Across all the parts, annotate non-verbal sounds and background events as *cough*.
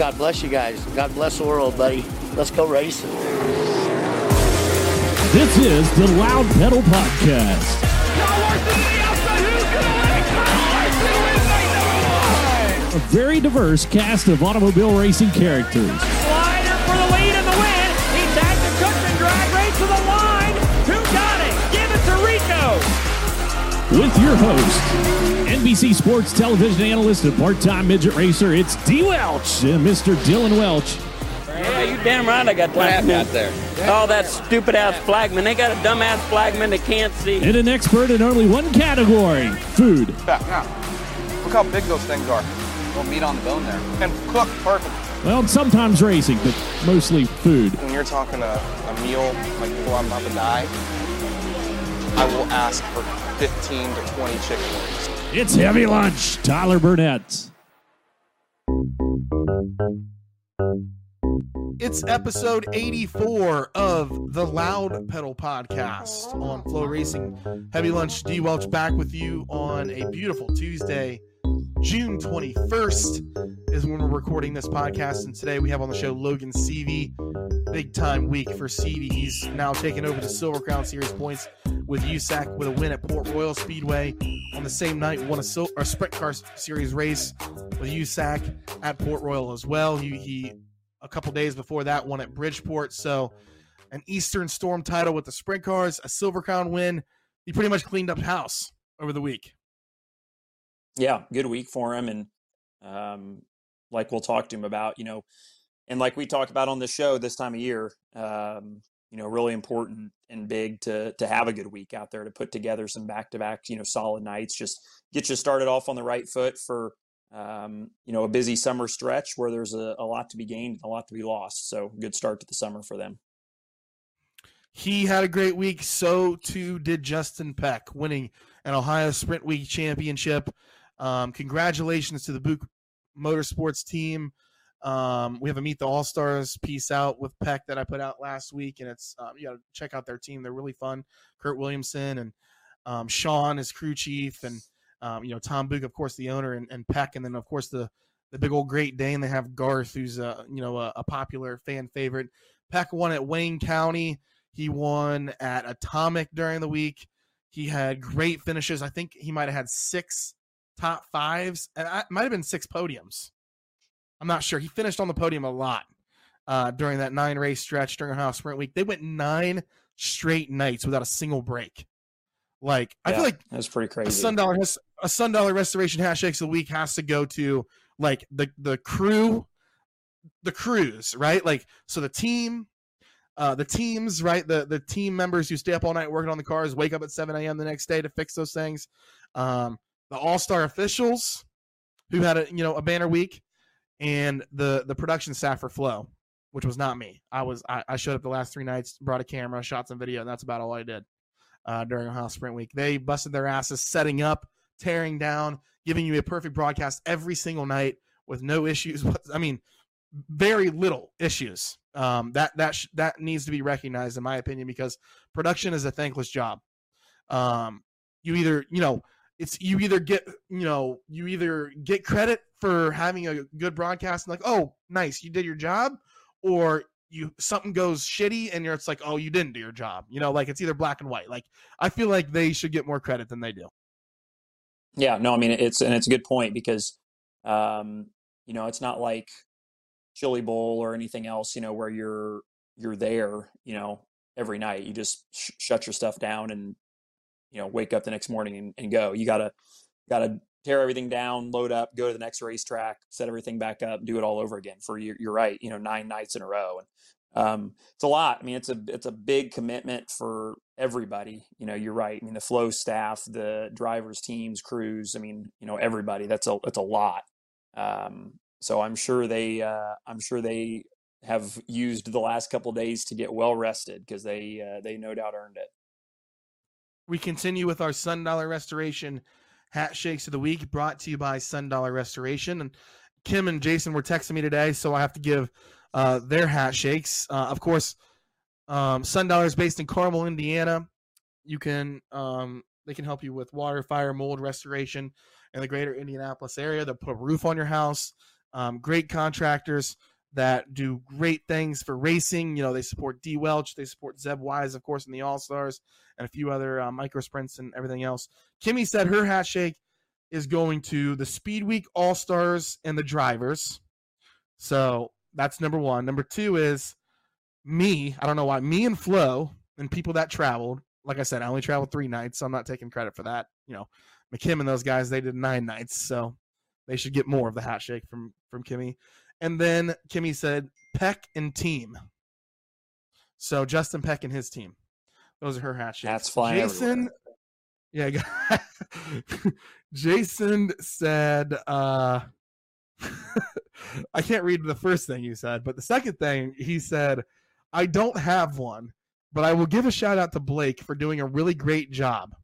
God bless you guys. God bless the world, buddy. Let's go racing. This is the Loud Pedal Podcast. A very diverse cast of automobile racing characters. Slider for the lead in the win. He tagged the Cookman drag race to the line. Who got it? Give it to Rico. With your host, NBC Sports television analyst and part-time midget racer, it's D. Welch and Mr. Dillon Welch. Yeah, you damn right I got time. out there? Oh, that stupid ass flagman. They got a dumb ass flagman that can't see. And an expert in only one category, food. Back now. Look how big those things are. Little meat on the bone there. And cooked perfect. Well, sometimes racing, but mostly food. When you're talking a, a meal like before I'm about to die, I will ask for 15 to 20 chicken wings. It's Heavy Lunch, Tyler Burnett. It's episode 84 of the Loud Pedal Podcast on FloRacing. Heavy Lunch D Welch back with you on a beautiful Tuesday. June 21st is when we're recording this podcast. And today we have on the show Logan Seavey. Big time week for Seavey. He's now taken over the Silver Crown Series points with USAC with a win at Port Royal Speedway. On the same night, won a, sil- a Sprint Car Series race with USAC at Port Royal as well. He, he a couple days before that one at Bridgeport. So an Eastern Storm title with the sprint cars, a Silver Crown win. He pretty much cleaned up house over the week. Yeah, good week for him, and um, like we'll talk to him about, you know, and like we talk about on the show this time of year, um, you know, really important and big to to have a good week out there to put together some back to back, you know, solid nights. Just get you started off on the right foot for um, you know, a busy summer stretch where there's a, a lot to be gained and a lot to be lost. So good start to the summer for them. He had a great week. So too did Justin Peck, winning an Ohio Sprint Week championship. Um, congratulations to the Buch Motorsports team. Um, we have a Meet the All Stars piece out with Peck that I put out last week, and it's um, you got to check out their team. They're really fun. Kurt Williamson and um, Sean is crew chief, and um, you know Tom Buch, of course, the owner, and, and Peck, and then of course the the big old Great Dane. They have Garth, who's a you know a, a popular fan favorite. Peck won at Wayne County. He won at Atomic during the week. He had great finishes. I think he might have had six top fives, and I might have been six podiums. I'm not sure. He finished on the podium a lot uh, during that nine race stretch during Ohio Sprint Week. They went nine straight nights without a single break. Like I feel like That's pretty a crazy. sun dollar has a sun dollar restoration hash shakes of the week has to go to like the the crew the crews right like so the team uh the teams right the the team members who stay up all night working on the cars wake up at 7 a.m the next day to fix those things um the all-star officials who had a you know a banner week and the the production staff for Flo which was not me i was i, I showed up the last three nights brought a camera shot some video and that's about all i did uh, during Ohio Sprint Week. They busted their asses setting up, tearing down, giving you a perfect broadcast every single night with no issues. *laughs* I mean, very little issues. Um, that that sh- that needs to be recognized, in my opinion, because production is a thankless job. Um, you either you know it's you either get you know you either get credit for having a good broadcast and like oh nice you did your job, or you something goes shitty and you're it's like oh you didn't do your job you know like it's either black and white like i feel like they should get more credit than they do Yeah, no, I mean it's and it's a good point because um, you know, it's not like Chili Bowl or anything else, you know, where you're you're there, you know, every night. You just sh- shut your stuff down and you know, wake up the next morning and, and go. You got to got to tear everything down, load up, go to the next racetrack, set everything back up, do it all over again for you you're right, you know, 9 nights in a row and um, it's a lot. I mean, it's a it's a big commitment for everybody. You know, you're right. I mean, the Flo staff, the drivers, teams, crews. I mean, you know, everybody. That's a that's a lot. Um, so I'm sure they uh, I'm sure they have used the last couple days to get well rested because they uh, they no doubt earned it. We continue with our sun dollar restoration hat shakes of the week brought to you by sun dollar restoration. And kim and jason were texting me today so i have to give uh, their hat shakes. Uh, of course um, sun dollar is based in carmel indiana. You can um, they can help you with water fire mold restoration in the greater indianapolis area. They'll put a roof on your house. Um, great contractors that do great things for racing. You know, they support D Welch, they support Zeb Wise, of course, in the All Stars, and a few other uh, micro sprints and everything else. Kimmy said her hat shake is going to the Speed Week All Stars and the drivers. So that's number one. Number two is me. I don't know why. Me and Flo and people that traveled. Like I said, I only traveled three nights, so I'm not taking credit for that. You know, McKim and those guys, they did nine nights, so they should get more of the hat shake from from Kimmy. And then Kimmy said Peck and team. So Justin Peck and his team. Those are her hat That's Hats flying Jason. everywhere. Yeah. *laughs* Jason said, uh, *laughs* I can't read the first thing you said, but the second thing he said, I don't have one, but I will give a shout out to Blake for doing a really great job.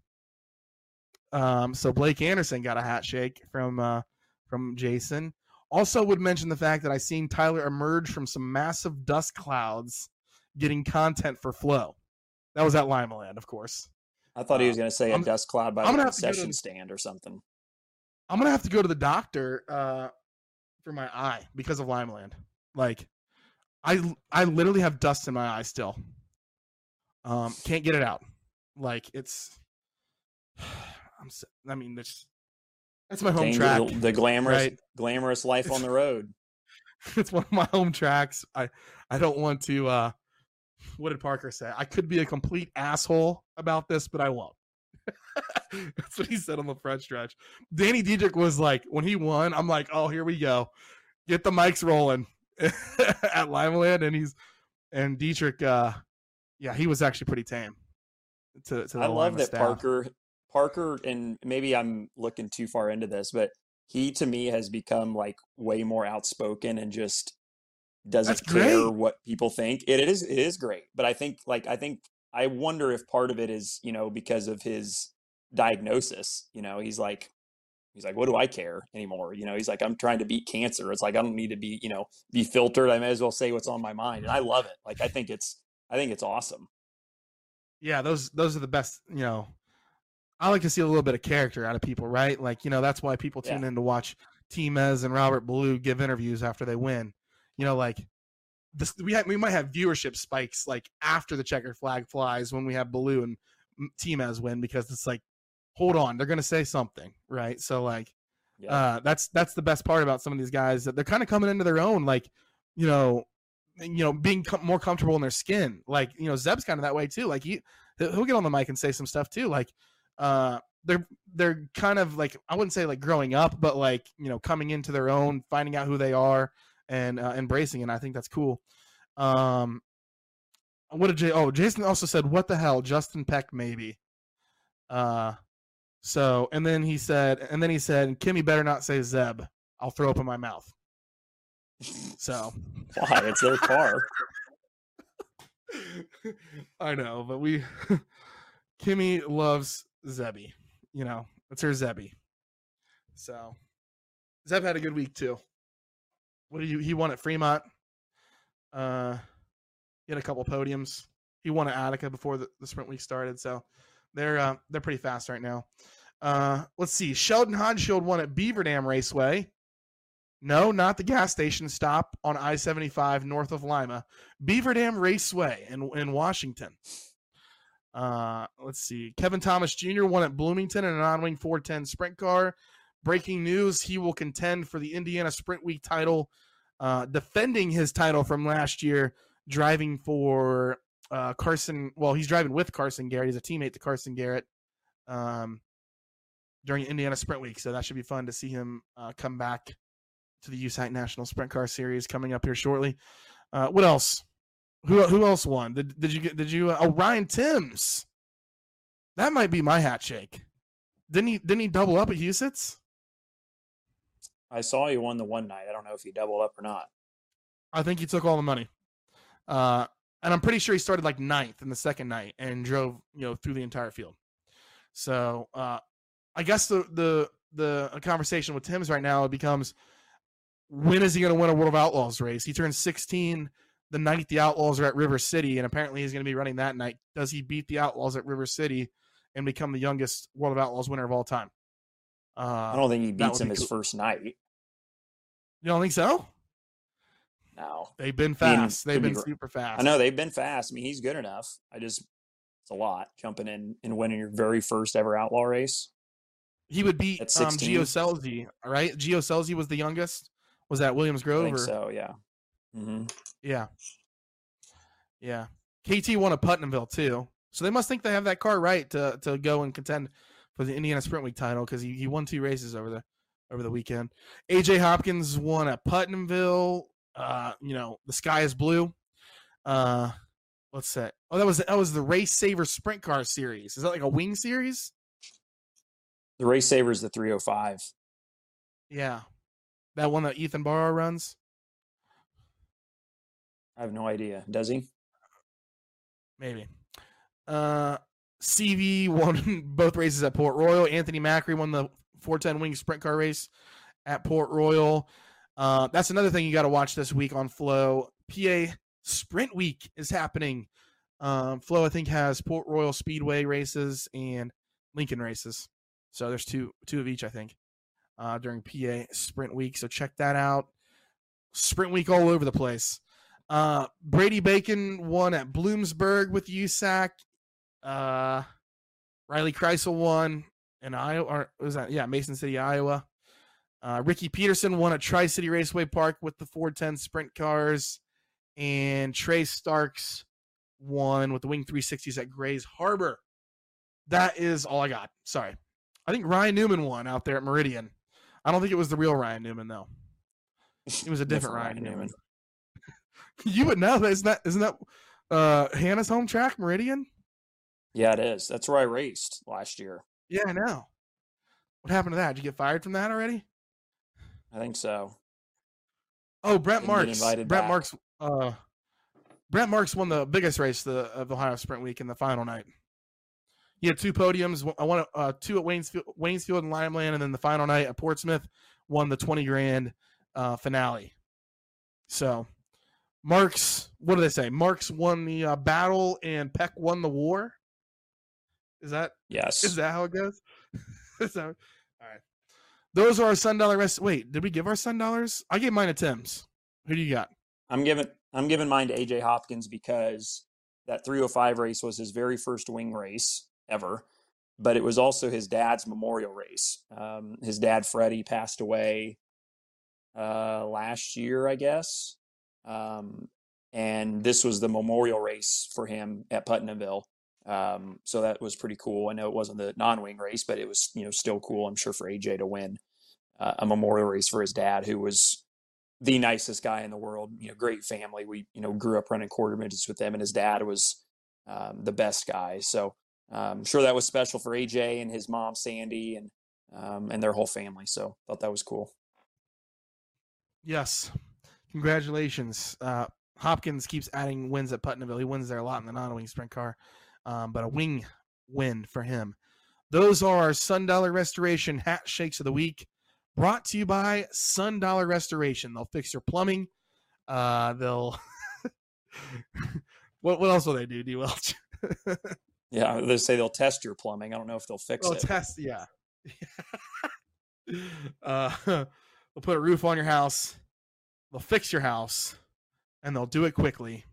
Um, so Blake Anderson got a hat shake from uh, from Jason. Also, would mention the fact that I seen Tyler emerge from some massive dust clouds, getting content for Flo. That was at Limaland, of course. I thought he was going to say a I'm- dust cloud by the gonna have to go to- concession stand or something. I'm gonna have to go to the doctor uh, for my eye because of Limaland. Like, I I literally have dust in my eye still. Um, can't get it out. Like it's. *sighs* I'm. I mean, that's that's my home track. the glamorous, right? glamorous life on the *laughs* road. it's one of my home tracks. I I don't want to. uh What did Parker say? I could be a complete asshole about this, but I won't. *laughs* That's what he said on the front stretch. Danny Dietrich was like, when he won, I'm like, oh, here we go, get the mics rolling *laughs* at Limaland, and he's and Dietrich, uh, yeah, he was actually pretty tame. To, to the I love that staff. Parker, Parker, and maybe I'm looking too far into this, but he to me has become like way more outspoken and just doesn't That's care great. what people think. It, it is it is great, but I think like I think I wonder if part of it is you know because of his diagnosis. You know, he's like he's like, what do I care anymore? You know, he's like, I'm trying to beat cancer. It's like I don't need to be you know be filtered. I may as well say what's on my mind, and I love it. Like I think it's I think it's awesome. yeah those those are the best you know i like to see a little bit of character out of people right like you know that's why people tune Yeah. in to watch Timms and Robert Ballou give interviews after they win you know like this we have, we might have viewership spikes like after the checkered flag flies when we have blue and Timms win because it's like hold on they're gonna say something right so like Yeah. uh, that's that's the best part about some of these guys that they're kind of coming into their own, like you know, you know, being com- more comfortable in their skin. Like you know, Zeb's kind of that way too. Like he he'll get on the mic and say some stuff too. Like uh, they're they're kind of like I wouldn't say like growing up, but like you know, coming into their own, finding out who they are, and uh, embracing it. And I think that's cool. Um, what did Jay? Oh, Jason also said, "What the hell, Justin Peck maybe." Uh, so and then he said, and then he said, "Kimmy better not say Zeb. I'll throw up in my mouth." So *laughs* Why? It's their car. *laughs* I know, but we *laughs* Kimmy loves Zebby. You know, it's her Zebby. So Zeb had a good week too. What did you he won at Fremont? Uh he had a couple podiums. He won at Attica before the, the sprint week started, so they're uh, they're pretty fast right now. Uh let's see. Sheldon Haudenschild won at Beaver Dam Raceway. No, not the gas station stop on I 75 north of Lima. Beaver Dam Raceway in, in Washington. Uh, let's see. Kevin Thomas Jr. won at Bloomington in an on wing 410 sprint car. Breaking news he will contend for the Indiana Sprint Week title, uh, defending his title from last year, driving for uh, Carson. Well, he's driving with Carson Garrett. He's a teammate to Carson Garrett um, during Indiana Sprint Week. So that should be fun to see him uh, come back to the USAC National Sprint Car Series coming up here shortly. Uh, what else? Who who else won? Did did you get? Did you? Uh, oh, Ryan Timms. That might be my hat shake. Didn't he? Didn't he double up at Huset's? I saw he won the one night. I don't know if he doubled up or not. I think he took all the money. Uh, and I'm pretty sure he started like ninth in the second night and drove you know through the entire field. So uh, I guess the the the conversation with Timms right now it becomes when is he going to win a World of Outlaws race? He turns 16 the night the Outlaws are at River City, and apparently he's going to be running that night. Does he beat the Outlaws at River City and become the youngest World of Outlaws winner of all time? Uh, I don't think he beats him be his cool. first night. You don't think so? No, They've been I mean, fast. They've could be been super fast. I know they've been fast. I mean, he's good enough. I just it's a lot jumping in and winning your very first ever outlaw race. He would beat At um, 16? Gio Scelzi, right? Gio Scelzi was the youngest. Was that Williams I Grove? so. Yeah. Hmm Yeah. Yeah. KT won at Putnamville too. So they must think they have that car right to to go and contend for the Indiana Sprint Week title because he, he won two races over the over the weekend. AJ Hopkins won at Putnamville. Uh, you know, the sky is blue. Uh what's that? Oh, that was that was the RaceSaver Sprint Car series. Is that like a wing series? The race saver is the 305. Yeah. That one that Ethan Barrow runs? I have no idea. Does he? Maybe. Uh, Seavey won *laughs* both races at Port Royal. Anthony Macri won the 410 wing sprint car race at Port Royal. Uh, that's another thing you got to watch this week on Flo. PA Sprint Week is happening. Um, Flo, I think, has Port Royal Speedway races and Lincoln races. So there's two two of each, I think, uh, during PA Sprint Week. So check that out. Sprint Week all over the place. Uh, Brady Bacon won at Bloomsburg with USAC. Uh, Riley Kreisel won in Iowa. Or was that yeah, Mason City, Iowa. Uh, Ricky Peterson won at Tri City Raceway Park with the 410 sprint cars, and Trey Starks won with the Wing 360s at Grays Harbor. That is all I got. Sorry, I think Ryan Newman won out there at Meridian. I don't think it was the real Ryan Newman though. It was a different, Ryan, Newman. You would know that isn't that isn't that uh Hannah's home track, Meridian? Yeah, it is. That's where I raced last year. Yeah, I know. What happened to that? Did you get fired from that already? I think so. Oh, Brent Marks. Brent back. Marks. Uh, Brent Marks won the biggest race the, of the Ohio Sprint Week in the final night. He had two podiums. I won uh, two at Waynesfield, Waynesfield and Limaland, and then the final night at Portsmouth won the twenty grand uh, finale. So, Marks. What do they say? Marks won the uh, battle, and Peck won the war. Is that Yes. is that how it goes? *laughs* Is that- all right. Those are our Sun Dollar rest. Wait, did we give our Sun Dollars? I gave mine to Timms. Who do you got? I'm giving I'm giving mine to AJ Hopkins because that 305 race was his very first wing race ever, but it was also his dad's memorial race. Um, his dad Freddie passed away uh, last year, I guess, um, and this was the memorial race for him at Putnamville. Um, so that was pretty cool. I know it wasn't the non-wing race, but it was you know still cool. I'm sure for AJ to win uh, a memorial race for his dad, who was the nicest guy in the world. You know, great family. We you know grew up running quarter midgets with them, and his dad was um, the best guy. So um, I'm sure that was special for AJ and his mom Sandy and um, and their whole family. So thought that was cool. Yes. Congratulations. Uh, Hopkins keeps adding wins at Putnamville. He wins there a lot in the non-wing sprint car, um, but a wing win for him. Those are our Sun Dollar Restoration hat shakes of the week, brought to you by Sun Dollar Restoration. They'll fix your plumbing. Uh, they'll. *laughs* what what else will they do? D Welch? Yeah, they say they'll test your plumbing. I don't know if they'll fix it. Oh, it. test, yeah. *laughs* uh, *laughs* they'll put a roof on your house. They'll fix your house, and they'll do it quickly.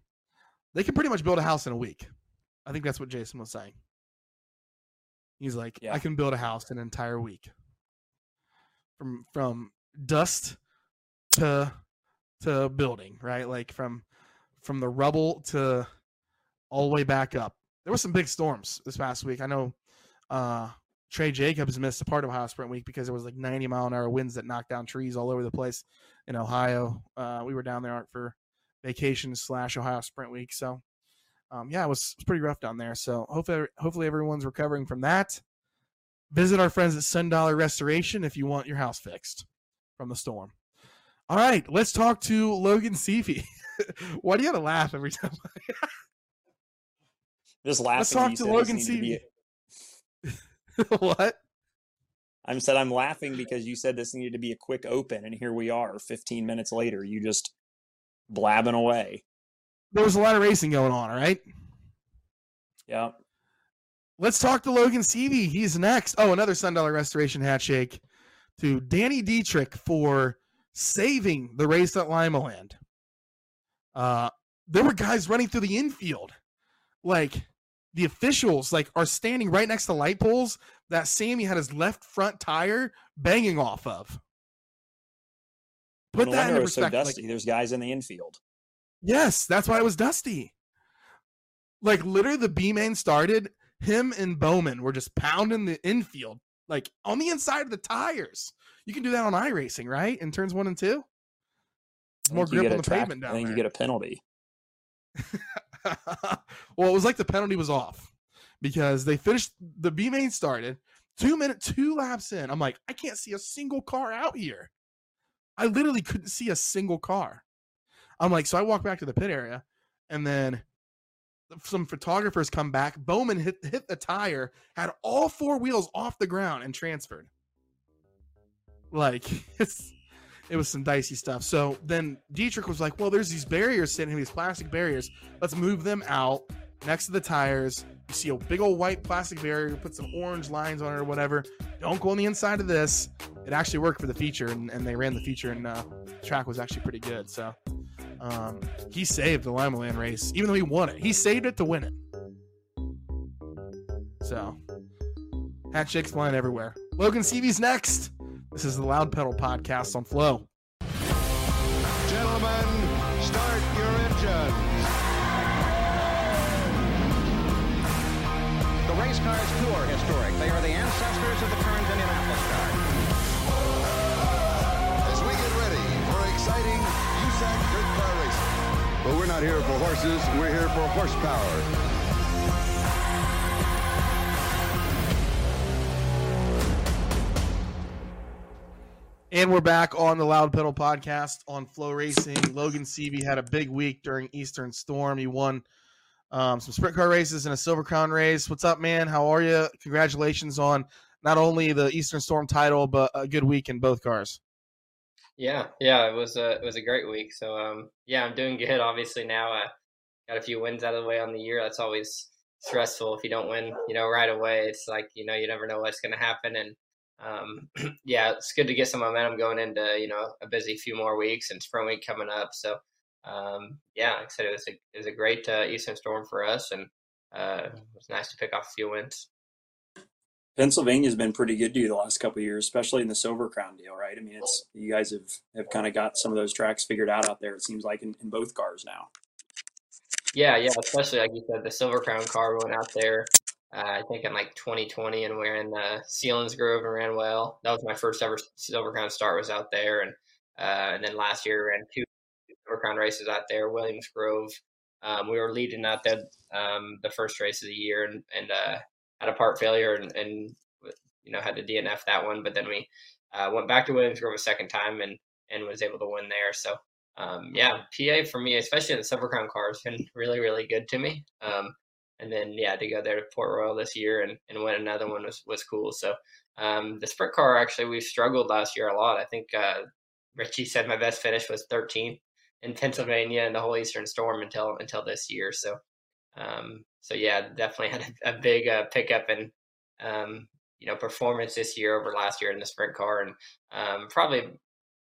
They can pretty much build a house in a week. I think that's what Jason was saying. He's like, Yeah. I can build a house in an entire week. From from dust to to building, right? Like from from the rubble to all the way back up. There were some big storms this past week. I know uh Trey Jacobs missed a part of Ohio Sprint Week because there was like 90 mile an hour winds that knocked down trees all over the place in Ohio. Uh, we were down there for vacation slash Ohio Sprint Week, so um, yeah, it was, it was pretty rough down there. So hopefully, hopefully everyone's recovering from that. Visit our friends at Sun Dollar Restoration if you want your house fixed from the storm. All right, let's talk to Logan Seavey. *laughs* Why do you have to laugh every *laughs* time? Just laughing. Let's talk to Logan be- *laughs* what? I'm said I'm laughing because you said this needed to be a quick open, and here we are, 15 minutes later. You just blabbing away. There was a lot of racing going on. All right. Yeah. Let's talk to Logan Seavey. He's next. Oh, another Sun Dollar Restoration hat shake to Danny Dietrich for saving the race at Limaland. Uh, there were guys running through the infield, like the officials, like are standing right next to light poles that Sammy had his left front tire banging off of. Put no that in was so dusty. like, There's guys in the infield. yes, that's why it was dusty. Like literally, the B main started. Him and Bowman were just pounding the infield, like on the inside of the tires. You can do that on iRacing, right? In turns one and two. More grip on the track- pavement down I think there. you get a penalty. *laughs* *laughs* well, it was like the penalty was off because they finished the B main started two minute two laps in. I'm like, I can't see a single car out here. I literally couldn't see a single car. I'm like, so I walk back to the pit area, and then some photographers come back. Bowman hit hit the tire, had all four wheels off the ground and transferred. Like *laughs* it's it was some dicey stuff. So then Dietrich was like, "Well, there's these barriers sitting, here, these plastic barriers. Let's move them out next to the tires. You see a big old white plastic barrier, put some orange lines on it or whatever. Don't go on the inside of this. It actually worked for the feature, and, and they ran the feature, and uh, the track was actually pretty good. So um, he saved the Limaland race, even though he won it. He saved it to win it. So handshakes flying everywhere. Logan Seavey's next. This is the Loud Pedal podcast on Flo. Gentlemen, start your engines. The race cars too are historic. They are the ancestors of the current Indianapolis car. As we get ready for exciting USAC Dirt Car Racing. But we're not here for horses, we're here for horsepower. And we're back on the Loud Pedal podcast on FloRacing. Logan Seavey had a big week during Eastern Storm. He won um, some sprint car races and a Silver Crown race. What's up, man? How are you? Congratulations on not only the Eastern Storm title, but a good week in both cars. Yeah, yeah, it was a it was a great week. So um, yeah, I'm doing good. Obviously now, I got a few wins out of the way on the year. That's always stressful if you don't win, you know, right away. It's like you know you never know what's going to happen, and um, *clears throat* yeah, it's good to get some momentum going into you know a busy few more weeks and spring week coming up. So um, yeah, like I said, it was a it was a great uh, Eastern Storm for us, and uh, it was nice to pick off a few wins. Pennsylvania's been pretty good to you the last couple of years, especially in the Silver Crown deal, right? I mean, it's you guys have have kind of got some of those tracks figured out out there. It seems like in, in both cars now. Yeah, yeah, especially like you said, the Silver Crown car went out there. Uh, I think in like 2020, and we ran uh, Selinsgrove and ran well. That was my first ever Silver Crown start was out there, and uh, and then last year ran two Silver Crown races out there, Williams Grove. Um, we were leading out there um, the first race of the year, and and uh, had a part failure, and, and you know had to DNF that one. But then we uh, went back to Williams Grove a second time, and and was able to win there. So um, yeah, PA for me, especially in the Silver Crown cars, been really, really good to me. Um, and then yeah, to go there to Port Royal this year and, and win another one was, was cool. So um, the sprint car actually we struggled last year a lot. I think uh, Richie said my best finish was 13th in Pennsylvania and the whole Eastern Storm until until this year. So um, so yeah, definitely *laughs* had a, a big uh, pickup in um, you know performance this year over last year in the sprint car, and um, probably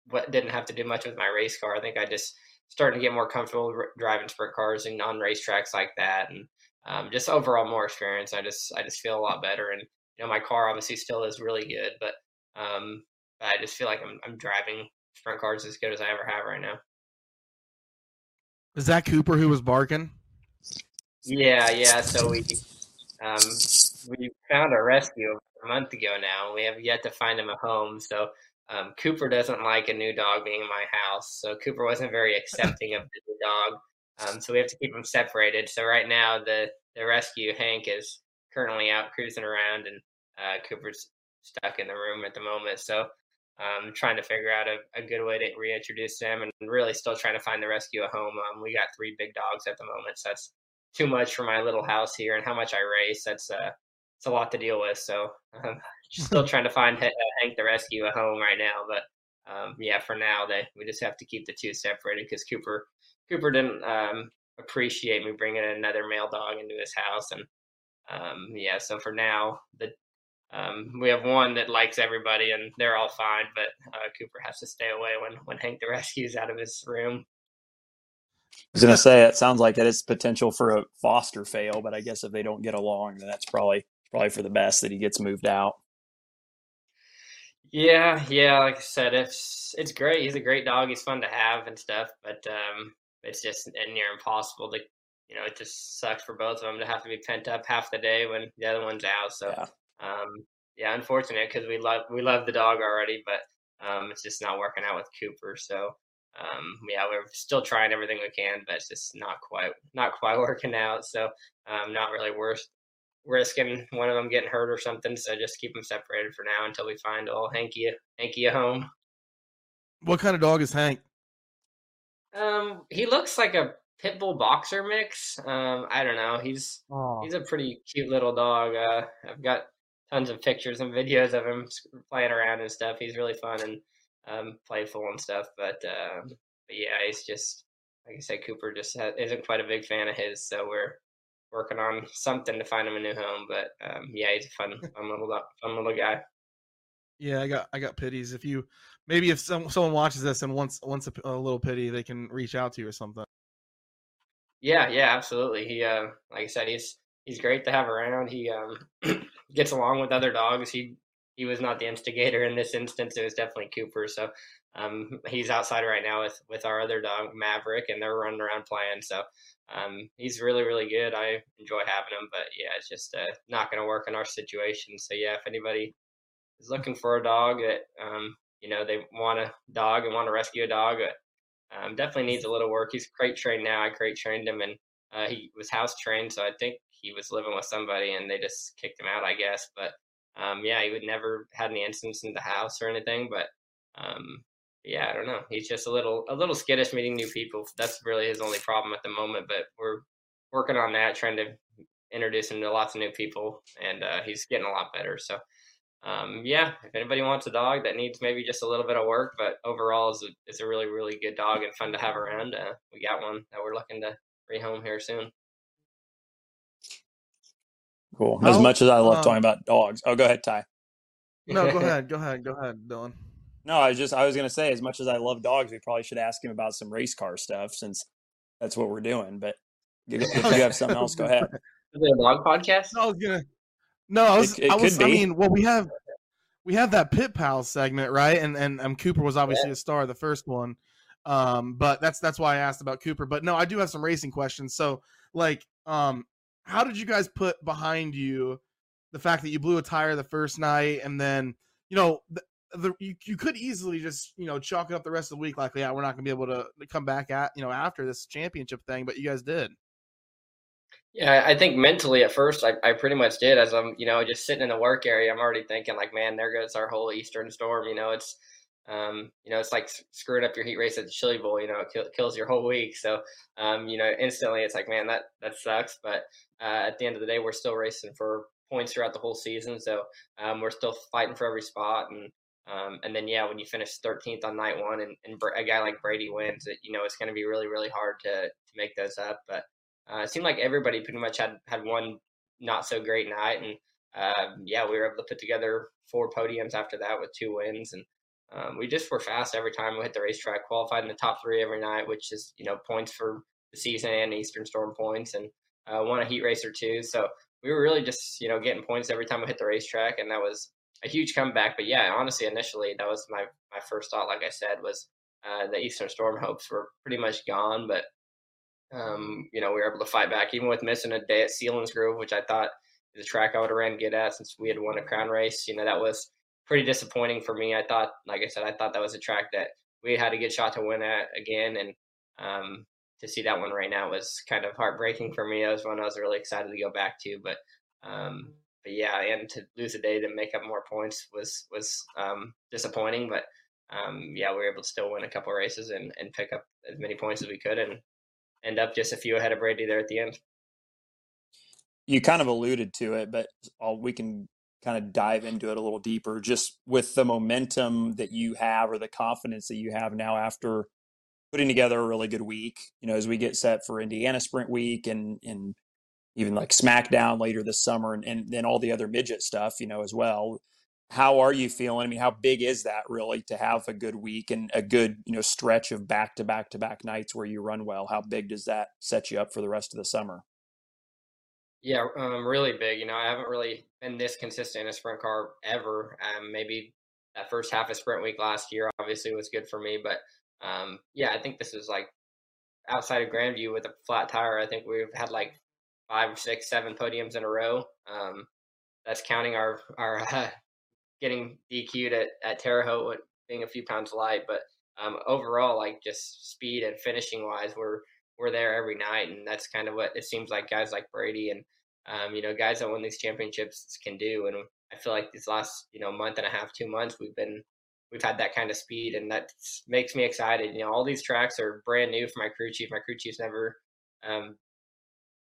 what didn't have to do much with my race car. I think I just started to get more comfortable r- driving sprint cars and on racetracks like that, and um, just overall more experience. I just I just feel a lot better, and you know my car obviously still is really good, but um, I just feel like I'm I'm driving sprint cars as good as I ever have right now. Is that Cooper who was barking? Yeah, yeah. So we um, we found a rescue a month ago now. We have yet to find him a home. So um, Cooper doesn't like a new dog being in my house. So Cooper wasn't very *laughs* accepting of the new dog. Um, so we have to keep them separated. So right now the the rescue Hank is currently out cruising around, and uh, Cooper's stuck in the room at the moment. So um, trying to figure out a, a good way to reintroduce them, and really still trying to find the rescue a home. Um, we got three big dogs at the moment, so that's too much for my little house here, and how much I race. That's uh, it's a lot to deal with. So um, *laughs* still trying to find H- Hank the rescue a home right now, but um, yeah, for now they we just have to keep the two separated because Cooper Cooper didn't um, appreciate me bringing another male dog into his house, and um, yeah, so for now the um, we have one that likes everybody and they're all fine, but uh, Cooper has to stay away when when Hank the *laughs* Rescue's out of his room. I was gonna say it sounds like that is potential for a foster fail, but I guess if they don't get along, then that's probably probably for the best that he gets moved out. Yeah, yeah, like I said, it's it's great. He's a great dog. He's fun to have and stuff, but um, it's just near impossible to, you know, it just sucks for both of them to have to be pent up half the day when the other one's out. So, Yeah. um, yeah, unfortunate because we love we love the dog already, but um, it's just not working out with Cooper. So, um, yeah, we're still trying everything we can, but it's just not quite not quite *laughs* working out. So, um, not really worth risking one of them getting hurt or something. So just keep them separated for now until we find old Hanky Hanky a home. What kind of dog is Hank? Um, he looks like a pit bull boxer mix. Um, I don't know. He's Oh, he's a pretty cute little dog. Uh, I've got tons of pictures and videos of him playing around and stuff. He's really fun and um, playful and stuff. But, um, but yeah, he's just like I said, Cooper just ha- isn't quite a big fan of his. So we're working on something to find him a new home. But um, yeah, he's a fun, fun little fun little guy. yeah, I got I got pities. If you maybe if some, someone watches this and wants wants a, a little pity, they can reach out to you or something. Yeah, yeah, absolutely. He, uh, like I said, he's he's great to have around. He um, *clears throat* gets along with other dogs. He he was not the instigator in this instance. It was definitely Cooper. So um, he's outside right now with with our other dog Maverick, and they're running around playing. So um, he's really really good. I enjoy having him, but yeah, it's just uh, not going to work in our situation. So yeah, if anybody is looking for a dog that um, you know they want a dog and want to rescue a dog, uh, um, definitely needs a little work. He's crate trained now. I crate trained him, and uh, he was house trained, so I think he was living with somebody, and they just kicked him out, I guess. But um, yeah, he would never had any incidents in the house or anything. But um, yeah, I don't know. He's just a little a little skittish meeting new people. That's really his only problem at the moment. But we're working on that, trying to introduce him to lots of new people, and uh, he's getting a lot better. So um, yeah, if anybody wants a dog that needs maybe just a little bit of work, but overall is a, is a really really good dog and fun to have around, uh, we got one that we're looking to rehome here soon. Cool. As How, much as I love um, talking about dogs. Oh, go ahead, Ty. No, go *laughs* ahead, go ahead, go ahead, Dylan. No, I was just I was gonna say as much as I love dogs, we probably should ask him about some race car stuff since that's what we're doing. But if if you have something else, go ahead. *laughs* Is it a dog podcast? No, I was gonna. No, I was. It- it I was. I mean, well, we have we have that Pit Pals segment, right? And and um, Cooper was obviously a star the first one. Um, but that's that's why I asked about Cooper. But no, I do have some racing questions. So, like, um, how did you guys put behind you the fact that you blew a tire the first night, and then you know the, the you, you could easily just you know chalk it up the rest of the week, like, yeah, we're not gonna be able to come back at you know after this championship thing, but you guys did. Yeah, I think mentally at first I, I pretty much did as I'm, you know, just sitting in the work area, I'm already thinking like, man, there goes our whole Eastern storm. You know, it's, um, you know, it's like screwing up your heat race at the Chili Bowl, you know, it kill, kills your whole week. So, um, you know, instantly it's like, man, that, that sucks. But, uh, at the end of the day, we're still racing for points throughout the whole season. So, um, we're still fighting for every spot. And, um, and then, yeah, when you finish 13th on night one and, and a guy like Brady wins, it, you know, it's going to be really, really hard to, to make those up. But, uh, it seemed like everybody pretty much had had one not so great night, and um, yeah, we were able to put together four podiums after that with two wins, and um, we just were fast every time we hit the racetrack. Qualified in the top three every night, which is you know points for the season and Eastern Storm points, and uh, won a heat race or two. So we were really just you know getting points every time we hit the racetrack, and that was a huge comeback. But yeah, honestly, initially that was my my first thought. Like I said, was uh, the Eastern Storm hopes were pretty much gone, but um, you know, we were able to fight back, even with missing a day at Selinsgrove, which I thought is a track I would have ran good at since we had won a crown race. You know, that was pretty disappointing for me. I thought, like I said, I thought that was a track that we had a good shot to win at again, and um, to see that one right now was kind of heartbreaking for me. That was one I was really excited to go back to, but um, but yeah, and to lose a day to make up more points was was um, disappointing. But um, yeah, we were able to still win a couple races and, and pick up as many points as we could, and end up just a few ahead of Brady there at the end. You kind of alluded to it, but we can kind of dive into it a little deeper. Just with the momentum that you have, or the confidence that you have now after putting together a really good week. You know, as we get set for Indiana Sprint Week, and and even like SmackDown later this summer, and, and then all the other midget stuff, you know, as well. How are you feeling? I mean, how big is that really to have a good week and a good, you know, stretch of back to back to back nights where you run well? How big does that set you up for the rest of the summer? Yeah, um, really big. You know, I haven't really been this consistent in a sprint car ever. Um, maybe that first half of sprint week last year obviously was good for me, but um, yeah, I think this is like outside of Grandview with a flat tire. I think we've had like five, six, seven podiums in a row. Um, that's counting our our uh, *laughs* getting DQ'd at, at Terre Haute being a few pounds light, but um, overall, like just speed and finishing wise, we're we're there every night, and that's kind of what it seems like guys like Brady and um, you know guys that win these championships can do. And I feel like these last you know month and a half, two months, we've been we've had that kind of speed, and that makes me excited. You know, all these tracks are brand new for my crew chief. My crew chief's never um,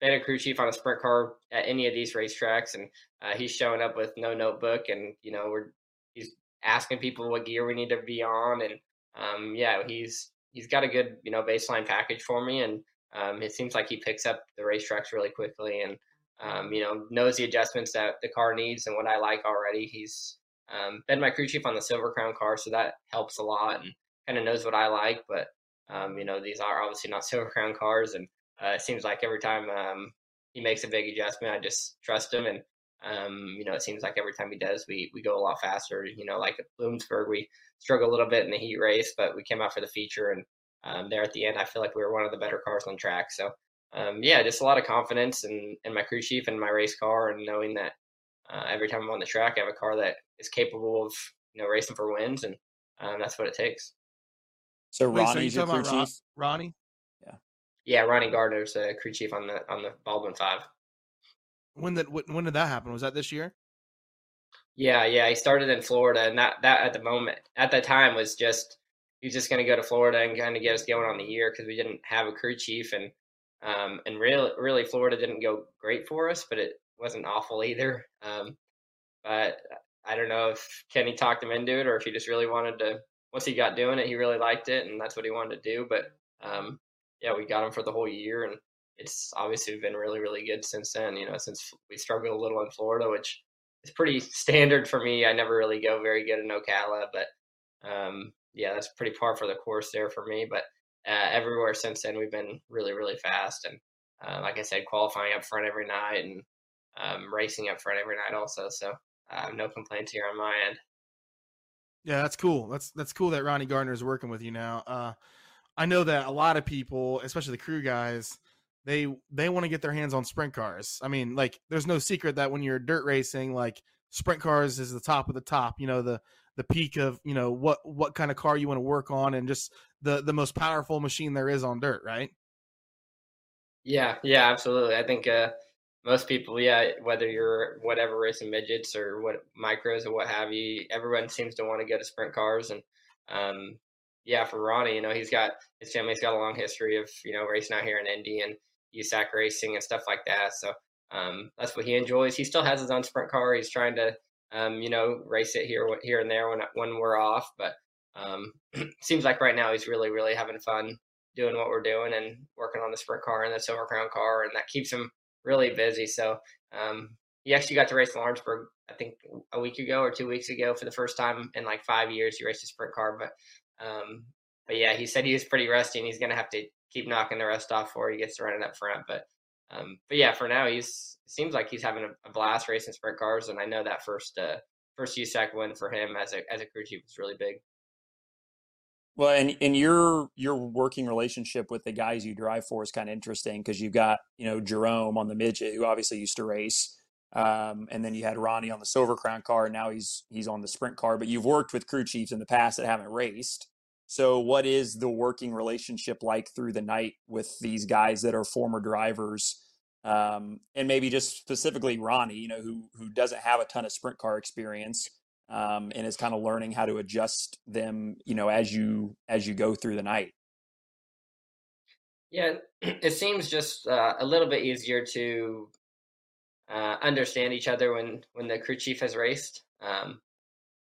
been a crew chief on a sprint car at any of these racetracks, and uh, he's showing up with no notebook, and you know we're he's asking people what gear we need to be on, and um, yeah, he's he's got a good you know baseline package for me, and um, it seems like he picks up the racetracks really quickly, and um, you know knows the adjustments that the car needs and what I like already. He's um, been my crew chief on the Silver Crown car, so that helps a lot, and kind of knows what I like, but. Um, you know, these are obviously not Silver Crown cars, and uh, it seems like every time um, he makes a big adjustment, I just trust him. And, um, you know, it seems like every time he does, we, we go a lot faster. You know, like at Bloomsburg, we struggled a little bit in the heat race, but we came out for the feature. And um, there at the end, I feel like we were one of the better cars on track. So, um, yeah, just a lot of confidence in, in my crew chief and my race car, and knowing that uh, every time I'm on the track, I have a car that is capable of, you know, racing for wins. And um, that's what it takes. So Ronnie's your crew chief? Ronnie? Yeah, Ronnie Gardner's a crew chief on the on the Baldwin Five. When did when did that happen? Was that this year? Yeah, yeah. He started in Florida, and that that at the moment at that time was just he was just going to go to Florida and kind of get us going on the year because we didn't have a crew chief, and um, and really really Florida didn't go great for us, but it wasn't awful either. Um, but I don't know if Kenny talked him into it or if he just really wanted to. Once he got doing it, he really liked it, and that's what he wanted to do. But um, yeah, we got him for the whole year, and it's obviously been really, really good since then. You know, since we struggled a little in Florida, which is pretty standard for me. I never really go very good in Ocala, but um, yeah, that's pretty par for the course there for me. But uh, everywhere since then, we've been really, really fast, and uh, like I said, qualifying up front every night and um, racing up front every night also. So uh, no complaints here on my end. Yeah, that's cool. That's that's cool that Ronnie Gardner is working with you now. I know that a lot of people, especially the crew guys, they they want to get their hands on sprint cars. I mean, like there's no secret that when you're dirt racing, like sprint cars is the top of the top, you know, the the peak of, you know, what what kind of car you want to work on and just the the most powerful machine there is on dirt, right? Yeah, yeah, absolutely. I think uh most people, yeah, whether you're whatever racing midgets or what micros or what have you, everyone seems to want to go to sprint cars and um yeah, for Ronnie, you know, he's got his family's got a long history of you know racing out here in Indy and USAC racing and stuff like that. So um, that's what he enjoys. He still has his own sprint car. He's trying to um, you know race it here here and there when when we're off, but um, *clears throat* seems like right now he's really really having fun doing what we're doing and working on the sprint car and the silver crown car, and that keeps him really busy. So um, he actually got to race Lawrenceburg, I think a week ago or two weeks ago for the first time in like five years. He raced a sprint car, but um, but yeah, he said he was pretty rusty and he's going to have to keep knocking the rust off before he gets to running up front. But um, but yeah, for now he's seems like he's having a, a, blast racing sprint cars, and I know that first uh, first USAC win for him as a as a crew chief was really big. Well, and and your your working relationship with the guys you drive for is kind of interesting because you've got you know Jerome on the midget who obviously used to race, um, and then you had Ronnie on the Silver Crown car, and now he's he's on the sprint car. But you've worked with crew chiefs in the past that haven't raced. So, what is the working relationship like through the night with these guys that are former drivers, um, and maybe just specifically Ronnie, you know, who who doesn't have a ton of sprint car experience um, and is kind of learning how to adjust them, you know, as you as you go through the night. Yeah, *clears throat* it seems just uh, a little bit easier to uh, understand each other when when the crew chief has raced. Um,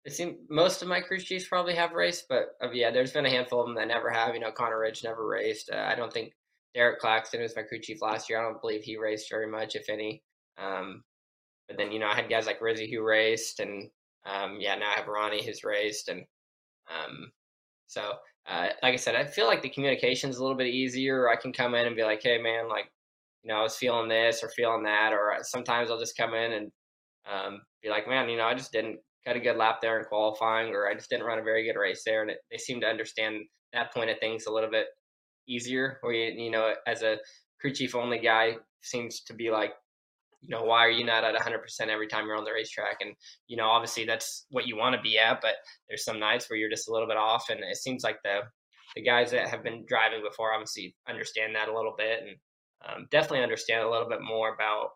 it seems most of my crew chiefs probably have raced, but uh, yeah, there's been a handful of them that never have. You know, Connor Ridge never raced. Uh, I don't think Derek Claxton was my crew chief last year. I don't believe he raced very much, if any. Um, but then you know I had guys like Rizzy who raced, and um, yeah, now I have Ronnie who's raced, and um, so uh, like I said, I feel like the communication is a little bit easier. I can come in and be like, hey man, like you know I was feeling this or feeling that, or sometimes I'll just come in and um, be like, man, you know I just didn't cut a good lap there in qualifying, or I just didn't run a very good race there, and it, they seem to understand that point of things a little bit easier. Or you, you know, as a crew chief only guy, seems to be like, you know, why are you not at 100% every time you're on the racetrack? And, you know, obviously that's what you want to be at, but there's some nights where you're just a little bit off. And it seems like the, the guys that have been driving before obviously understand that a little bit and um, definitely understand a little bit more about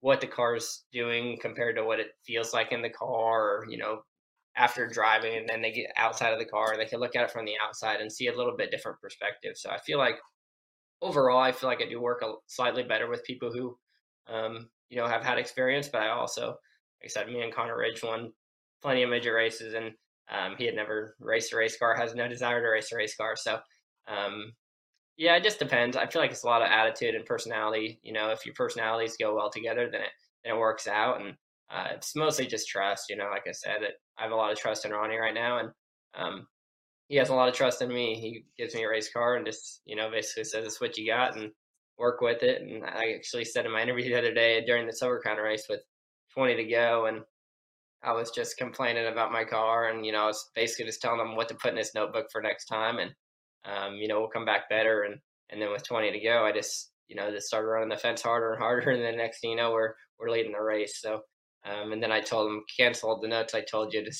what the car's doing compared to what it feels like in the car or, you know, after driving and then they get outside of the car and they can look at it from the outside and see a little bit different perspective. So I feel like overall, I feel like I do work a, slightly better with people who, um, you know, have had experience, but I also, like I said, me and Connor Ridge won plenty of major races and um, he had never raced a race car, has no desire to race a race car. So, um, yeah, it just depends. I feel like it's a lot of attitude and personality. You know, if your personalities go well together, then it then it works out. And uh, it's mostly just trust. You know, like I said, it, I have a lot of trust in Ronnie right now, and um, he has a lot of trust in me. He gives me a race car and just you know basically says it's what you got and work with it. And I actually said in my interview *laughs* the other day during the Silver Crown race with 20 to go, and I was just complaining about my car, and you know I was basically just telling him what to put in his notebook for next time, and um, you know, we'll come back better. And, and then with 20 to go, I just, you know, just started running the fence harder and harder. *laughs* And then next thing you know, we're, we're leading the race. So, um, and then I told him, cancel all the notes I told you, to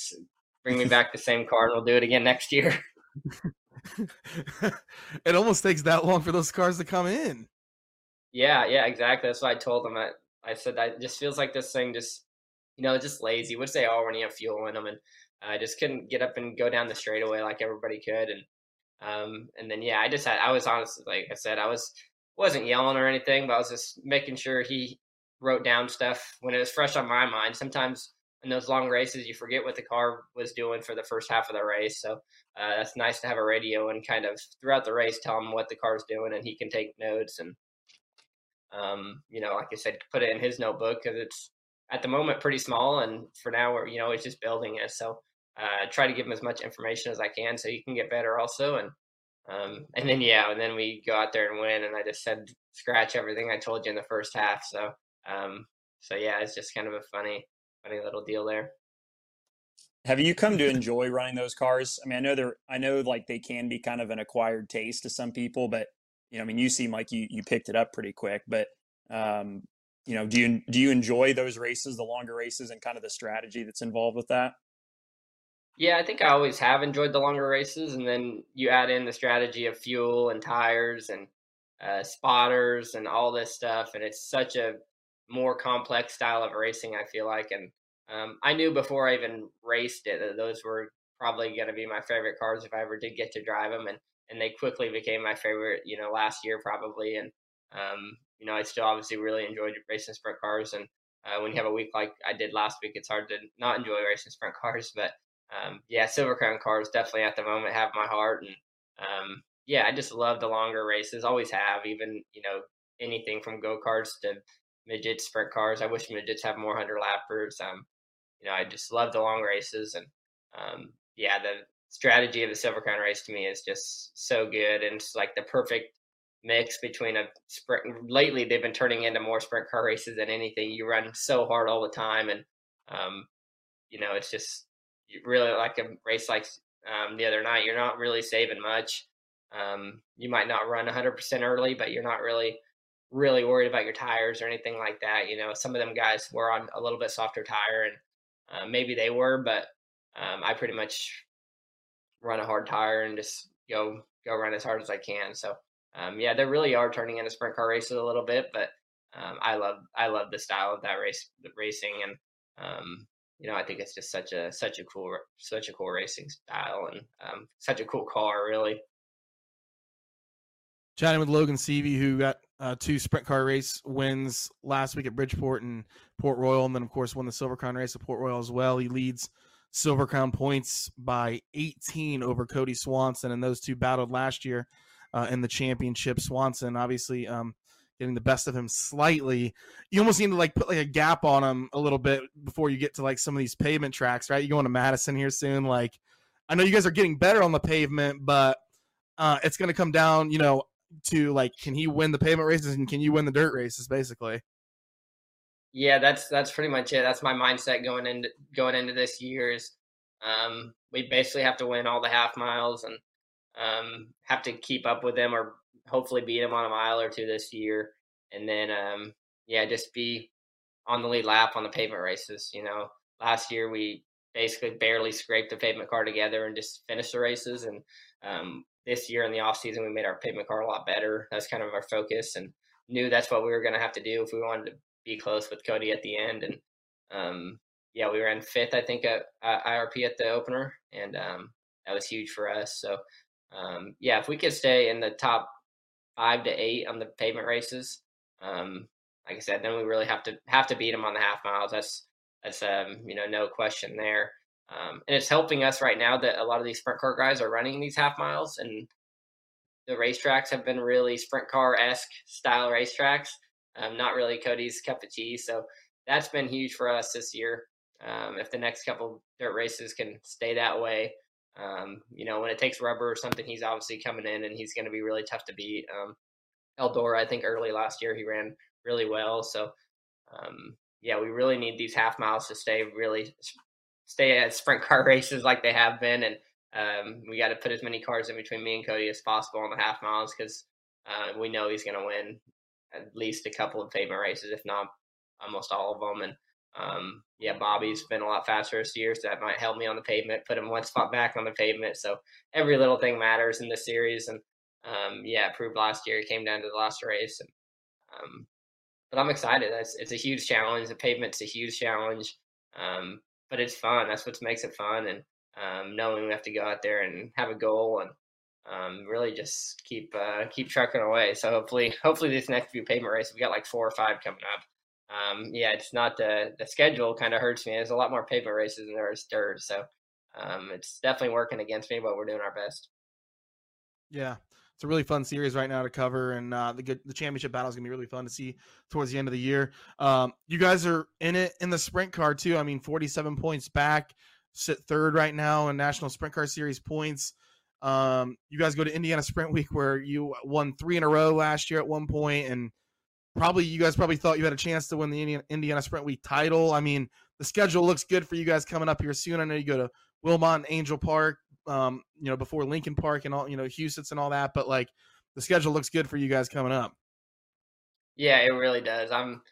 bring me *laughs* back the same car and we'll do it again next year. *laughs* it almost takes that long for those cars to come in. Yeah, yeah, exactly. That's what I told them. I, I said, I just feels like this thing just, you know, just lazy, which they are when you have fuel in them. And I just couldn't get up and go down the straightaway like everybody could. And um, and then yeah, I just had I was honestly like I said, I was wasn't yelling or anything, but I was just making sure he wrote down stuff when it was fresh on my mind. Sometimes in those long races, you forget what the car was doing for the first half of the race. So uh, that's nice to have a radio and kind of throughout the race tell him what the car's doing, and he can take notes and um, you know, like I said, put it in his notebook because it's at the moment pretty small, and for now, we're you know, it's just building it. So uh, try to give him as much information as I can so he can get better also. And um, and then yeah, and then we go out there and win. And I just said scratch everything I told you in the first half. So um, so yeah, it's just kind of a funny funny little deal there. Have you come to enjoy running those cars? I mean, I know they're I know like they can be kind of an acquired taste to some people, but you know, I mean, you seem like you you picked it up pretty quick, but um, you know, do you do you enjoy those races, the longer races, and kind of the strategy that's involved with that? Yeah, I think I always have enjoyed the longer races, and then you add in the strategy of fuel and tires and uh, spotters and all this stuff, and it's such a more complex style of racing. I feel like, and um, I knew before I even raced it that those were probably going to be my favorite cars if I ever did get to drive them, and and they quickly became my favorite. You know, last year probably, and um, you know, I still obviously really enjoyed racing sprint cars, and uh, when you have a week like I did last week, it's hard to not enjoy racing sprint *laughs* cars, but um, yeah, Silver Crown cars definitely at the moment have my heart, and um, yeah, I just love the longer races. Always have, even you know anything from go karts to midget sprint cars. I wish midgets have more hundred lappers. Um, you know, I just love the long races, and um, yeah, the strategy of the Silver Crown race to me is just so good, and it's like the perfect mix between a sprint. Lately, they've been turning into more sprint car races than anything. You run so hard all the time, and um, you know, it's just really like a race like um, the other night, you're not really saving much. Um, you might not run 100% early, but you're not really really worried about your tires or anything like that. You know, some of them guys were on a little bit softer tire, and uh, maybe they were, but um, I pretty much run a hard tire and just go go run as hard as I can. So um, yeah, they really are turning into sprint car races a little bit, but um, I love I love the style of that race racing, and um, you know, I think it's just such a such a cool such a cool racing style and um, such a cool car, really. Chatting with Logan Seavey, who got uh, two sprint car race wins last week at Bridgeport and Port Royal, and then of course won the Silver Crown race at Port Royal as well. He leads Silver Crown points by 18 over Cody Swanson, and those two battled last year. uh, in the championship. Swanson obviously um, getting the best of him slightly. You almost need to like put like a gap on him a little bit before you get to like some of these pavement tracks, right? You going to Madison here soon? Like, I know you guys are getting better on the pavement, but uh, it's going to come down, you know, to like, can he win the pavement races and can you win the dirt races, basically? Yeah, that's that's pretty much it. That's my mindset going into going into this year is um, we basically have to win all the half miles and um, have to keep up with them or hopefully beat them on a mile or two this year, and then um, yeah, just be on the lead lap on the pavement races. You know, last year we basically barely scraped the pavement car together and just finished the races, and um, this year in the off season we made our pavement car a lot better. That's kind of our focus, and knew that's what we were going to have to do if we wanted to be close with Cody at the end. And um, yeah, we ran fifth, I think, at, at IRP at the opener, and um, that was huge for us. So um, yeah, if we could stay in the top five to eight on the pavement races, um, like I said, then we really have to have to beat them on the half miles. That's that's um, you know no question there. Um, and it's helping us right now that a lot of these sprint car guys are running these half miles, and the racetracks have been really sprint car esque style racetracks um, not really Cody's cup of tea. So that's been huge for us this year. Um, if the next couple dirt races can stay that way, um, you know, when it takes rubber or something, he's obviously coming in and he's going to be really tough to beat. Um, Eldora, I think early last year he ran really well. So, um, yeah, we really need these half miles to stay really stay at sprint car *laughs* races like they have been, and um, we got to put as many cars in between me and Cody as possible on the half miles because uh, we know he's going to win at least a couple of pavement races, if not almost all of them. And um, yeah, Bobby's been a lot faster this year, so that might help me on the pavement, put him one spot back on the pavement. So every little thing matters in this series. And um, yeah, it proved last year. It came down to the last race. And, um, but I'm excited. It's, it's a huge challenge. The pavement's a huge challenge, um, but it's fun. That's what makes it fun. And um, knowing we have to go out there and have a goal and um, really just keep uh, keep trucking away. So hopefully, hopefully this next few pavement races, we got like four or five coming up. Um, yeah, it's not the the schedule kind of hurts me. There's a lot more pavement races than there is dirt, so um, it's definitely working against me, but we're doing our best. Yeah, it's a really fun series right now to cover, and uh, the good, the championship battle is gonna be really fun to see towards the end of the year. Um, you guys are in it in the sprint car too. I mean, 47 points back, sit third right now in National Sprint Car Series points. Um, you guys go to Indiana Sprint Week where you won three in a row last year at one point, and probably you guys probably thought you had a chance to win the Indiana, Sprint Week title. I mean, the schedule looks good for you guys coming up here soon. I know you go to Wilmot Angel Park, um, you know, before Lincoln Park and all, you know, Huset's and all that, but like the schedule looks good for you guys coming up. Yeah, it really does. I'm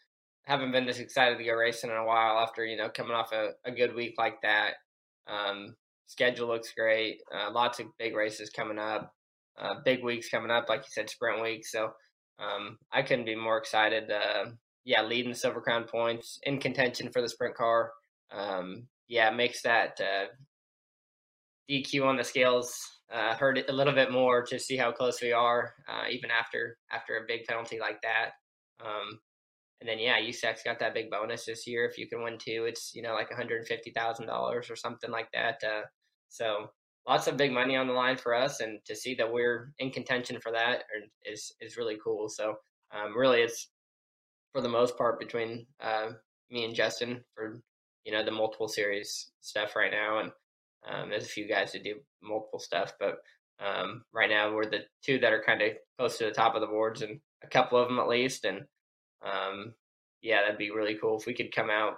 haven't been this excited to go racing in a while after you know coming off a, a good week like that. Um, Schedule looks great. Uh, lots of big races coming up. Uh, big weeks coming up, like you said, sprint week. So um, I couldn't be more excited. Uh, yeah, leading the Silver Crown points in contention for the sprint car. Um, yeah, makes that uh, DQ on the scales uh, hurt a little bit more to see how close we are, uh, even after after a big penalty like that. Um, and then yeah, USAC's got that big bonus this year. If you can win two, it's you know like one hundred fifty thousand dollars or something like that. Uh, so lots of big money on the line for us, and to see that we're in contention for that is is really cool. So um, really, it's for the most part between uh, me and Justin for you know the multiple series stuff right now, and um, there's a few guys that do multiple stuff, but um, right now we're the two that are kind of close to the top of the boards, and a couple of them at least, and um, yeah, that'd be really cool if we could come out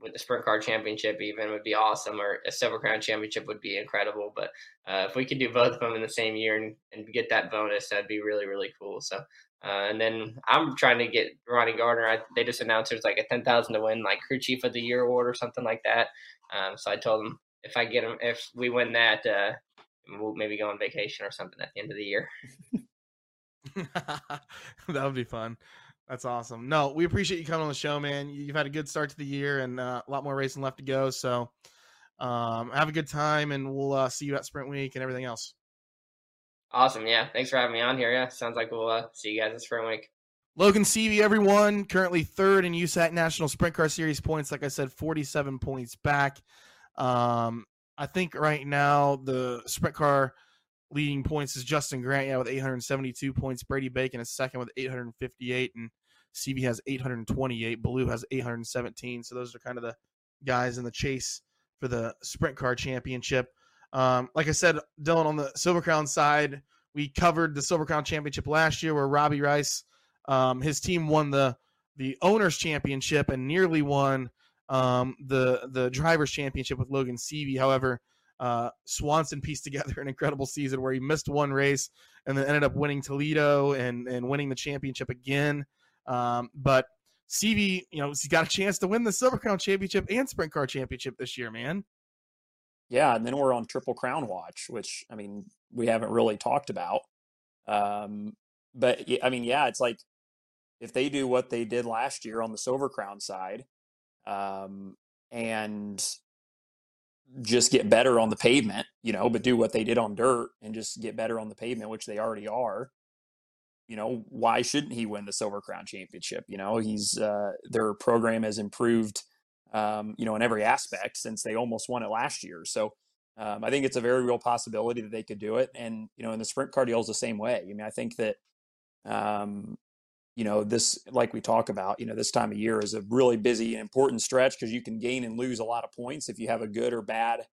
with the sprint car championship even would be awesome or a silver crown championship would be incredible but uh, if we could do both of them in the same year and, and get that bonus that'd be really really cool so uh, and then i'm trying to get ronnie gardner I, they just announced there's like a 10000 to win like crew chief of the year award or something like that um, so i told him if i get him if we win that uh, we'll maybe go on vacation or something at the end of the year. *laughs* That would be fun that's awesome. No, we appreciate you coming on the show, man. You've had a good start to the year and uh, a lot more racing left to go. So um, have a good time, and we'll uh, see you at Sprint Week and everything else. Awesome. Yeah. Thanks for having me on here. Yeah. Sounds like we'll uh, see you guys at Sprint Week. Logan Seavey, everyone, currently third in USAC National Sprint Car Series points. Like I said, 47 points back. Um, I think right now the sprint car leading points is Justin Grant, yeah, with 872 points. Brady Bacon is second with 858, and Seavey has 828. Ballou has 817. So those are kind of the guys in the chase for the sprint car championship. Um, like I said, Dillon, on the Silver Crown side, we covered the Silver Crown championship last year where Robbie Rice, um, his team won the the owners championship and nearly won um, the the drivers championship with Logan Seavey. However, uh, Swanson pieced together *laughs* an incredible season where he missed one race and then ended up winning Toledo and and winning the championship again. Um, but Seavey, you know, he's got a chance to win the Silver Crown championship and Sprint Car championship this year, man. Yeah, and then we're on Triple Crown watch, which I mean we haven't really talked about. Um, but I mean, yeah, it's like if they do what they did last year on the Silver Crown side, um, and just get better on the pavement, you know, but do what they did on dirt and just get better on the pavement, which they already are. You know, why shouldn't he win the Silver Crown Championship? You know, he's uh, their program has improved, um, you know, in every aspect since they almost won it last year. So um, I think it's a very real possibility that they could do it. And you know, in the sprint car deal is the same way. I mean, I think that um, you know, this, like we talk about, you know, this time of year is a really busy and important stretch because you can gain and lose a lot of points if you have a good or bad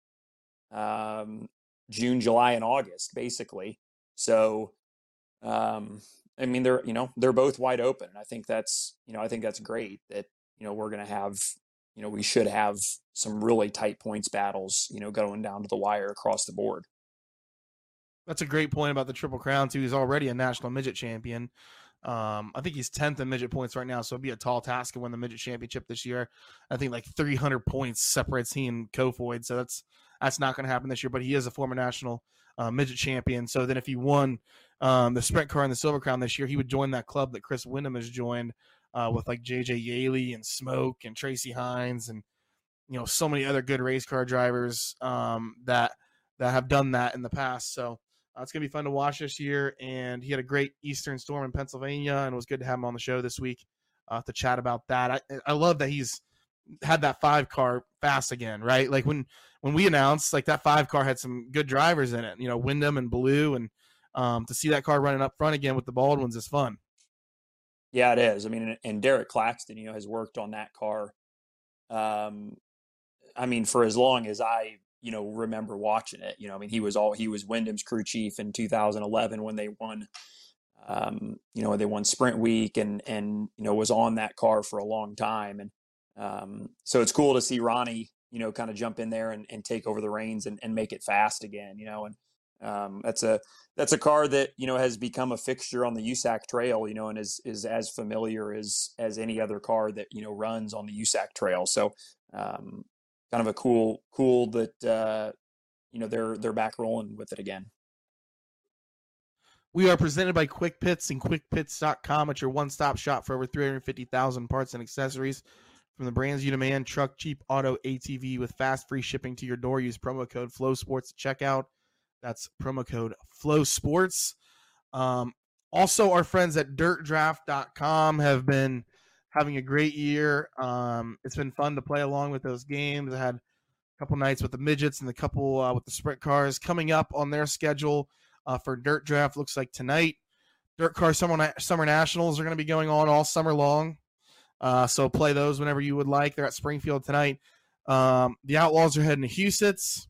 um, June, July, and August, basically. So, um, I mean, they're, you know, they're both wide open. And I think that's, you know, I think that's great that, you know, we're going to have, you know, we should have some really tight points battles, you know, going down to the wire across the board. That's a great point about the Triple Crown, too. He's already a national midget champion. Um, I think he's 10th in midget points right now, so it'd be a tall task to win the midget championship this year. I think like 300 points separates he and Kofoid, so that's that's not going to happen this year. But he is a former national uh, midget champion. So then, if he won um, the sprint car and the silver crown this year, he would join that club that Chris Windom has joined uh, with like JJ Yeley and Smoke and Tracy Hines and you know so many other good race car drivers um, that that have done that in the past. So uh, it's going to be fun to watch this year. And he had a great Eastern Storm in Pennsylvania, and it was good to have him on the show this week uh, to chat about that. I, I love that he's had that five car fast again, right? Like when when we announced, like that five car had some good drivers in it, you know, Windom and Ballou, and um, to see that car running up front again with the Baldwins is fun. Yeah, it is. I mean, and Derek Claxton, you know, has worked on that car. Um, I mean, for as long as I you know remember watching it. You know, I mean, he was all he was Windom's crew chief in 2011 when they won. Um, you know, they won Sprint Week and and you know was on that car for a long time, and um, so it's cool to see Ronnie, you know, kind of jump in there and, and take over the reins and, and make it fast again. You know, and um, that's a that's a car that you know has become a fixture on the USAC Trail. You know, and is is as familiar as as any other car that you know runs on the USAC Trail. So um, kind of a cool cool that uh, you know they're they're back rolling with it again. We are presented by Quick Pits and QuickPits.com. It's your one-stop shop for over 350,000 parts and accessories from the brands you demand. Truck, Jeep, Auto, ATV with fast free shipping to your door. Use promo code Flo Sports at checkout. That's promo code Flo Sports. Um, also, our friends at DirtDraft.com have been having a great year. Um, it's been fun to play along with those games. I had a couple nights with the midgets and a couple uh, with the sprint cars coming up on their schedule uh, for Dirt Draft. Looks like tonight, Dirt Car Summer Summer Nationals are going to be going on all summer long. Uh, so play those whenever you would like. They're at Springfield tonight. Um, the Outlaws are heading to Huset's.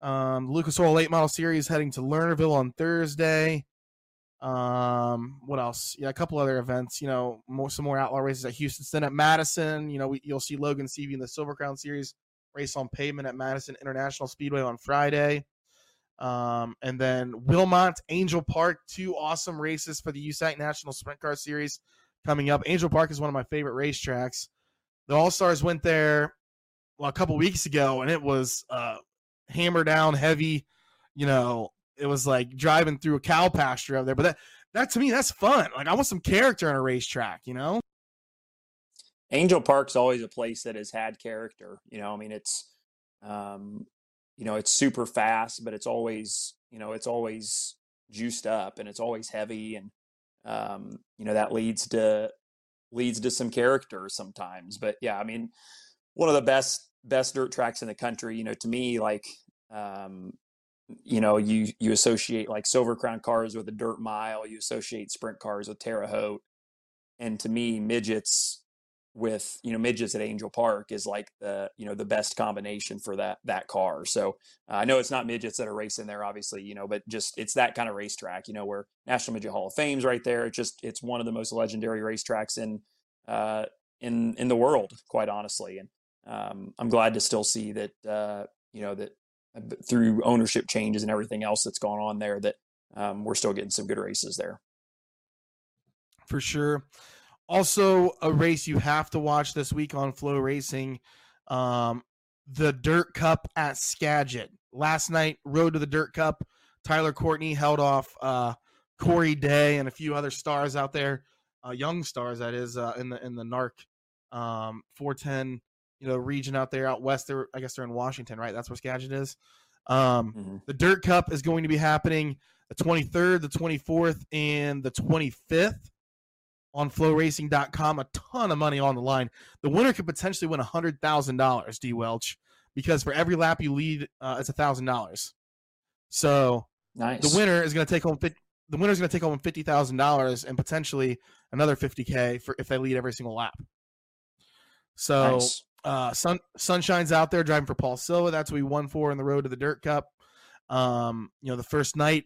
Um, Lucas Oil Late Model Series heading to Lernerville on Thursday. Um, what else? Yeah, a couple other events. You know, more some more outlaw races at Huset's. Then at Madison, you know, we, you'll see Logan Seavey in the Silver Crown Series race on pavement at Madison International Speedway on Friday. Um, and then Wilmot, Angel Park, two awesome races for the USAC National Sprint Car Series coming up. Angel Park is one of my favorite racetracks. The All Stars went there well a couple weeks ago, and it was uh, hammer down heavy. You know, it was like driving through a cow pasture out there. But that that to me, that's fun. Like I want some character on a racetrack, you know. Angel Park's always a place that has had character. You know, I mean, it's, um, you know, it's super fast, but it's always, you know, it's always juiced up and it's always heavy, and um, you know that leads to leads to some character sometimes. But yeah, I mean, one of the best best dirt tracks in the country. You know, to me, like um, you know, you you associate like Silver Crown cars with a dirt mile, you associate sprint cars with Terre Haute, and to me, midgets with you know midgets at Angel Park is like the you know the best combination for that that car. So uh, I know it's not midgets that are racing there, obviously, you know, but just it's that kind of racetrack, you know, where National Midget Hall of Fame's right there. It's just it's one of the most legendary racetracks in uh, in in the world, quite honestly. And um, I'm glad to still see that uh, you know that through ownership changes and everything else that's gone on there, that um, we're still getting some good races there. For sure. Also, a race you have to watch this week on FloRacing, um, the Dirt Cup at Skagit. Last night, Road to the Dirt Cup. Tyler Courtney held off uh, Corey Day and a few other stars out there, uh, young stars that is uh, in the in the NARC um, 410 you know region out there out west. There, I guess they're in Washington, right? That's where Skagit is. Um, mm-hmm. The Dirt Cup is going to be happening the 23rd, the 24th, and the 25th on floracing.com. A ton of money on the line. The winner could potentially win $100,000, D Welch, because for every lap you lead, uh, it's $1,000. So nice. the winner is going to take home the winner is going to take home fifty thousand dollars and potentially another fifty k for if they lead every single lap. So nice. Uh, Sun Sunshine's out there driving for Paul Silva. That's what we won for in the road to the Dirt Cup. Um, you know, the first night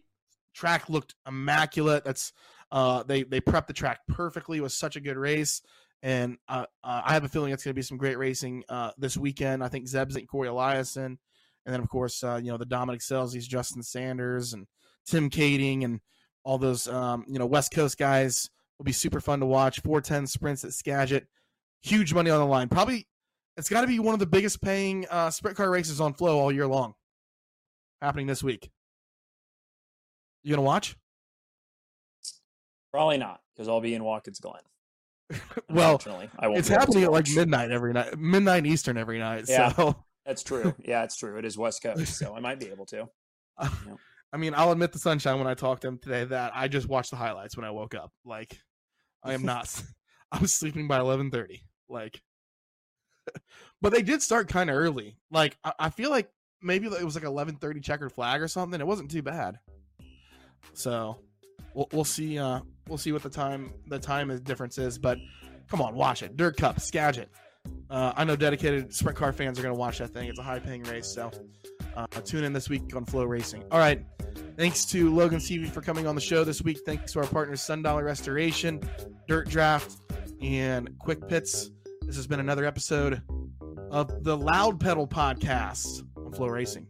track looked immaculate. That's uh, they they prepped the track perfectly. It was such a good race, and uh, uh, I have a feeling it's going to be some great racing uh, this weekend. I think Zeb's and Corey Eliason, and then of course uh, you know the Dominic Scelzi's, Justin Sanders, and Tim Kading, and all those um, you know West Coast guys will be super fun to watch. 410 sprints at Skagit, huge money on the line. Probably it's got to be one of the biggest paying uh, sprint car races on Flow all year long. Happening this week. You gonna watch? Probably not, because I'll be in Watkins Glen. *laughs* well, I won't it's happening at like midnight every night, midnight Eastern every night. Yeah, so *laughs* that's true. Yeah, it's true. It is West Coast, so I might be able to. Uh, *laughs* yeah. I mean, I'll admit the sunshine when I talked to him today that I just watched the highlights when I woke up. Like, I am not. I was sleeping by eleven thirty. Like, but they did start kind of early. Like, I, I feel like maybe it was like eleven thirty checkered flag or something. It wasn't too bad. So we'll, we'll see. Uh, we'll see what the time the time difference is. But come on, watch it. Dirt Cup, Skagit. Uh, I know dedicated sprint car fans are going to watch that thing. It's a high paying race, so uh, tune in this week on FloRacing. All right. Thanks to Logan Seavey for coming on the show this week. Thanks to our partners Sun Dollar Restoration, Dirt Draft, and Quick Pits. This has been another episode of the Loud Pedal Podcast on FloRacing.